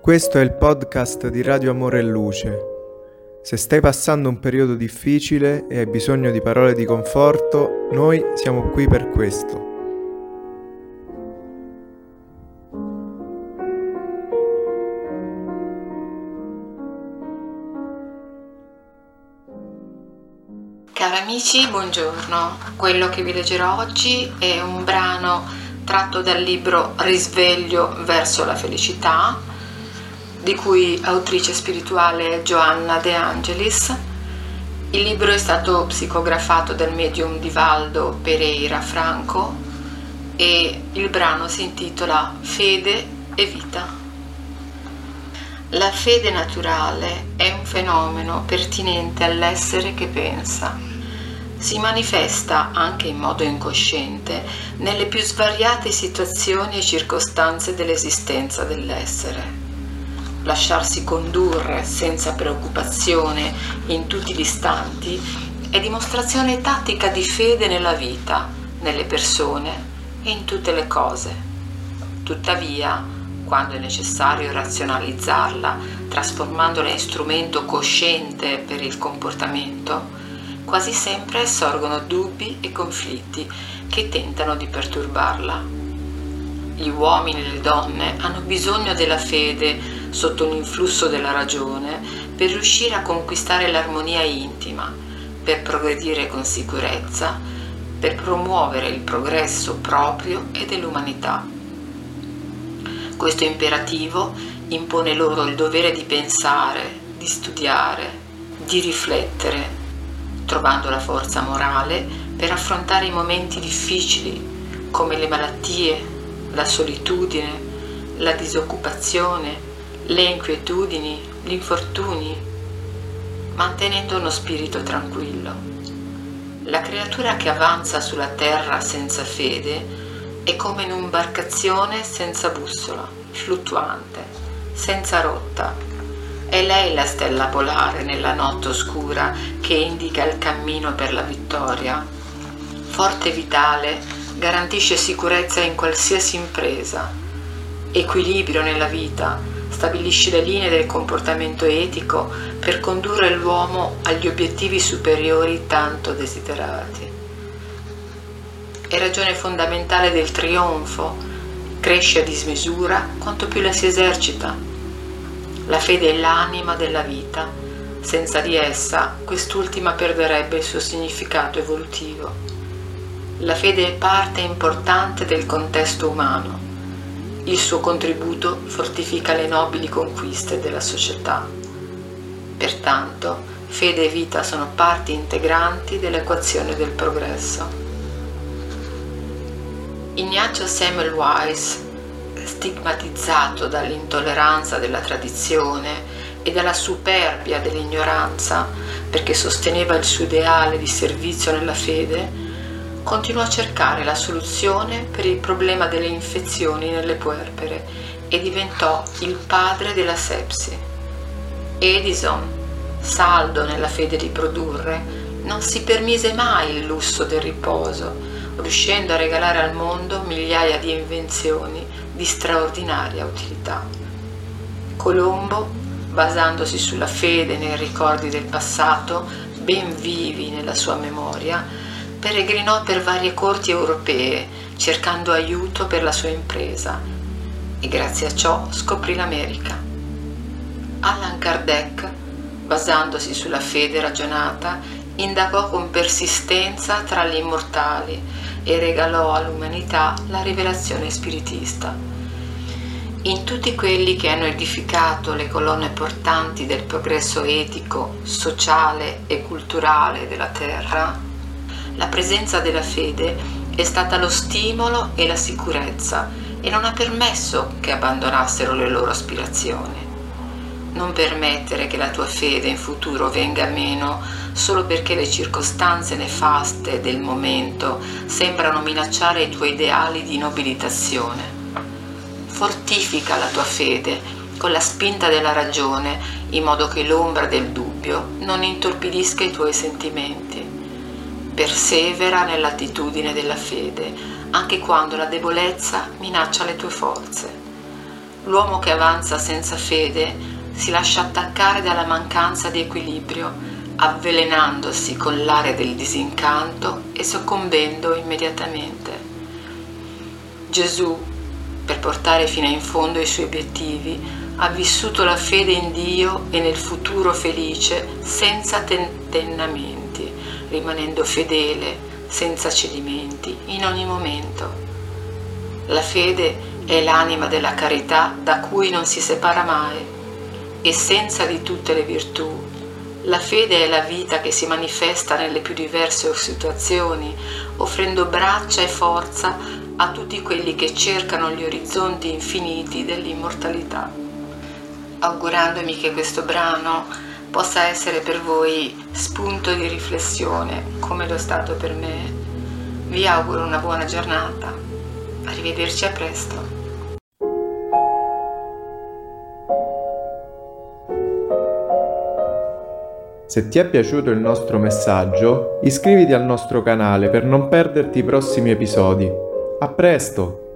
Questo è il podcast di Radio Amore e Luce. Se stai passando un periodo difficile e hai bisogno di parole di conforto, noi siamo qui per questo. Cari amici, buongiorno. Quello che vi leggerò oggi è un brano tratto dal libro Risveglio verso la felicità di cui autrice spirituale Joanna De Angelis. Il libro è stato psicografato dal medium di Valdo Pereira Franco e il brano si intitola Fede e vita. La fede naturale è un fenomeno pertinente all'essere che pensa. Si manifesta anche in modo incosciente nelle più svariate situazioni e circostanze dell'esistenza dell'essere lasciarsi condurre senza preoccupazione in tutti gli istanti è dimostrazione tattica di fede nella vita, nelle persone e in tutte le cose. Tuttavia, quando è necessario razionalizzarla, trasformandola in strumento cosciente per il comportamento, quasi sempre sorgono dubbi e conflitti che tentano di perturbarla. Gli uomini e le donne hanno bisogno della fede sotto un influsso della ragione per riuscire a conquistare l'armonia intima, per progredire con sicurezza, per promuovere il progresso proprio e dell'umanità. Questo imperativo impone loro il dovere di pensare, di studiare, di riflettere, trovando la forza morale per affrontare i momenti difficili come le malattie, la solitudine, la disoccupazione, le inquietudini, gli infortuni, mantenendo uno spirito tranquillo. La creatura che avanza sulla terra senza fede è come in un'imbarcazione senza bussola, fluttuante, senza rotta. È lei la stella polare nella notte oscura che indica il cammino per la vittoria. Forte e vitale, garantisce sicurezza in qualsiasi impresa, equilibrio nella vita, stabilisce le linee del comportamento etico per condurre l'uomo agli obiettivi superiori tanto desiderati. È ragione fondamentale del trionfo, cresce a dismisura quanto più la si esercita. La fede è l'anima della vita, senza di essa quest'ultima perderebbe il suo significato evolutivo. La fede è parte importante del contesto umano il suo contributo fortifica le nobili conquiste della società. Pertanto, fede e vita sono parti integranti dell'equazione del progresso. Ignazio Samuel Wise, stigmatizzato dall'intolleranza della tradizione e dalla superbia dell'ignoranza perché sosteneva il suo ideale di servizio nella fede, continuò a cercare la soluzione per il problema delle infezioni nelle puerpere e diventò il padre della sepsi. Edison, saldo nella fede di produrre, non si permise mai il lusso del riposo, riuscendo a regalare al mondo migliaia di invenzioni di straordinaria utilità. Colombo, basandosi sulla fede nei ricordi del passato, ben vivi nella sua memoria, peregrinò per varie corti europee cercando aiuto per la sua impresa e grazie a ciò scoprì l'America. Allan Kardec, basandosi sulla fede ragionata, indagò con persistenza tra gli immortali e regalò all'umanità la rivelazione spiritista. In tutti quelli che hanno edificato le colonne portanti del progresso etico, sociale e culturale della Terra, la presenza della fede è stata lo stimolo e la sicurezza e non ha permesso che abbandonassero le loro aspirazioni. Non permettere che la tua fede in futuro venga meno solo perché le circostanze nefaste del momento sembrano minacciare i tuoi ideali di nobilitazione. Fortifica la tua fede con la spinta della ragione in modo che l'ombra del dubbio non intorpidisca i tuoi sentimenti persevera nell'attitudine della fede, anche quando la debolezza minaccia le tue forze. L'uomo che avanza senza fede si lascia attaccare dalla mancanza di equilibrio, avvelenandosi con l'aria del disincanto e soccombendo immediatamente. Gesù, per portare fino in fondo i suoi obiettivi, ha vissuto la fede in Dio e nel futuro felice senza tentennamenti, rimanendo fedele, senza cedimenti, in ogni momento. La fede è l'anima della carità da cui non si separa mai, essenza di tutte le virtù. La fede è la vita che si manifesta nelle più diverse situazioni, offrendo braccia e forza a tutti quelli che cercano gli orizzonti infiniti dell'immortalità. Augurandomi che questo brano possa essere per voi spunto di riflessione, come lo è stato per me, vi auguro una buona giornata. Arrivederci a presto. Se ti è piaciuto il nostro messaggio, iscriviti al nostro canale per non perderti i prossimi episodi. A presto!